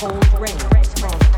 cold rain